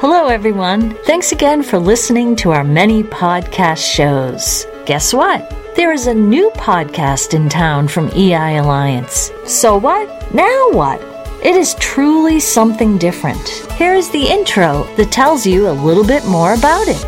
Hello, everyone. Thanks again for listening to our many podcast shows. Guess what? There is a new podcast in town from EI Alliance. So what? Now what? It is truly something different. Here is the intro that tells you a little bit more about it.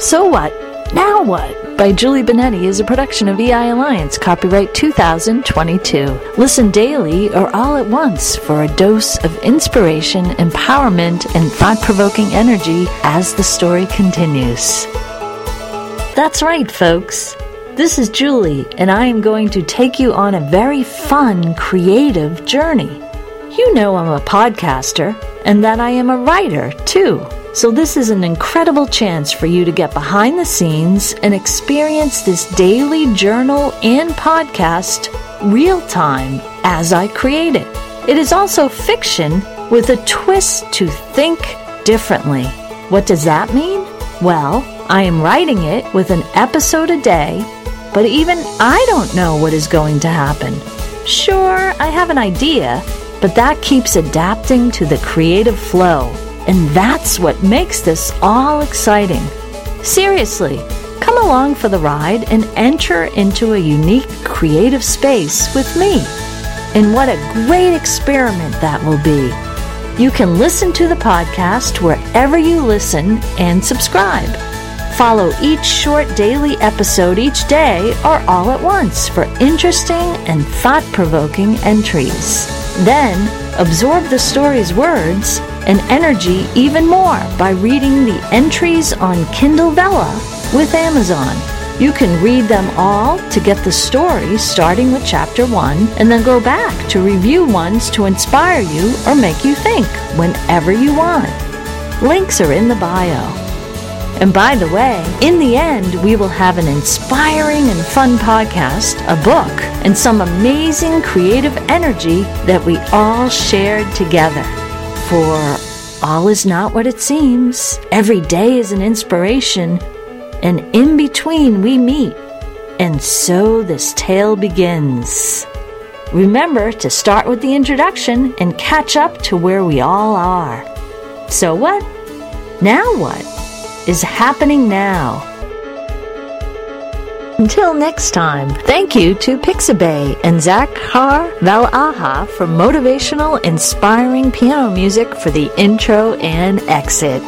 So What? Now What? by Julie Benetti is a production of EI Alliance, copyright 2022. Listen daily or all at once for a dose of inspiration, empowerment, and thought provoking energy as the story continues. That's right, folks. This is Julie, and I am going to take you on a very fun, creative journey. You know I'm a podcaster and that I am a writer, too. So, this is an incredible chance for you to get behind the scenes and experience this daily journal and podcast real time as I create it. It is also fiction with a twist to think differently. What does that mean? Well, I am writing it with an episode a day but even I don't know what is going to happen. Sure, I have an idea, but that keeps adapting to the creative flow. And that's what makes this all exciting. Seriously, come along for the ride and enter into a unique creative space with me. And what a great experiment that will be. You can listen to the podcast wherever you listen and subscribe. Follow each short daily episode each day or all at once for interesting and thought provoking entries. Then, absorb the story's words and energy even more by reading the entries on Kindle Vella with Amazon. You can read them all to get the story starting with chapter 1 and then go back to review ones to inspire you or make you think whenever you want. Links are in the bio. And by the way, in the end, we will have an inspiring and fun podcast, a book, and some amazing creative energy that we all shared together. For all is not what it seems, every day is an inspiration, and in between we meet. And so this tale begins. Remember to start with the introduction and catch up to where we all are. So what? Now what? Is happening now. Until next time, thank you to Pixabay and Zakhar Valaha for motivational, inspiring piano music for the intro and exit.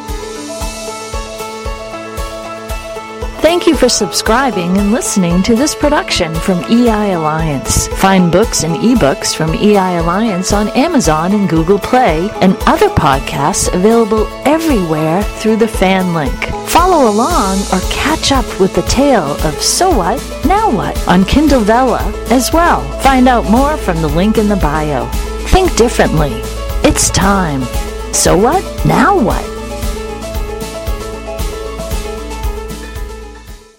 Thank you for subscribing and listening to this production from EI Alliance. Find books and ebooks from EI Alliance on Amazon and Google Play and other podcasts available everywhere through the fan link. Follow along or catch up with the tale of So What, Now What on Kindle Vella as well. Find out more from the link in the bio. Think differently. It's time. So what? Now what?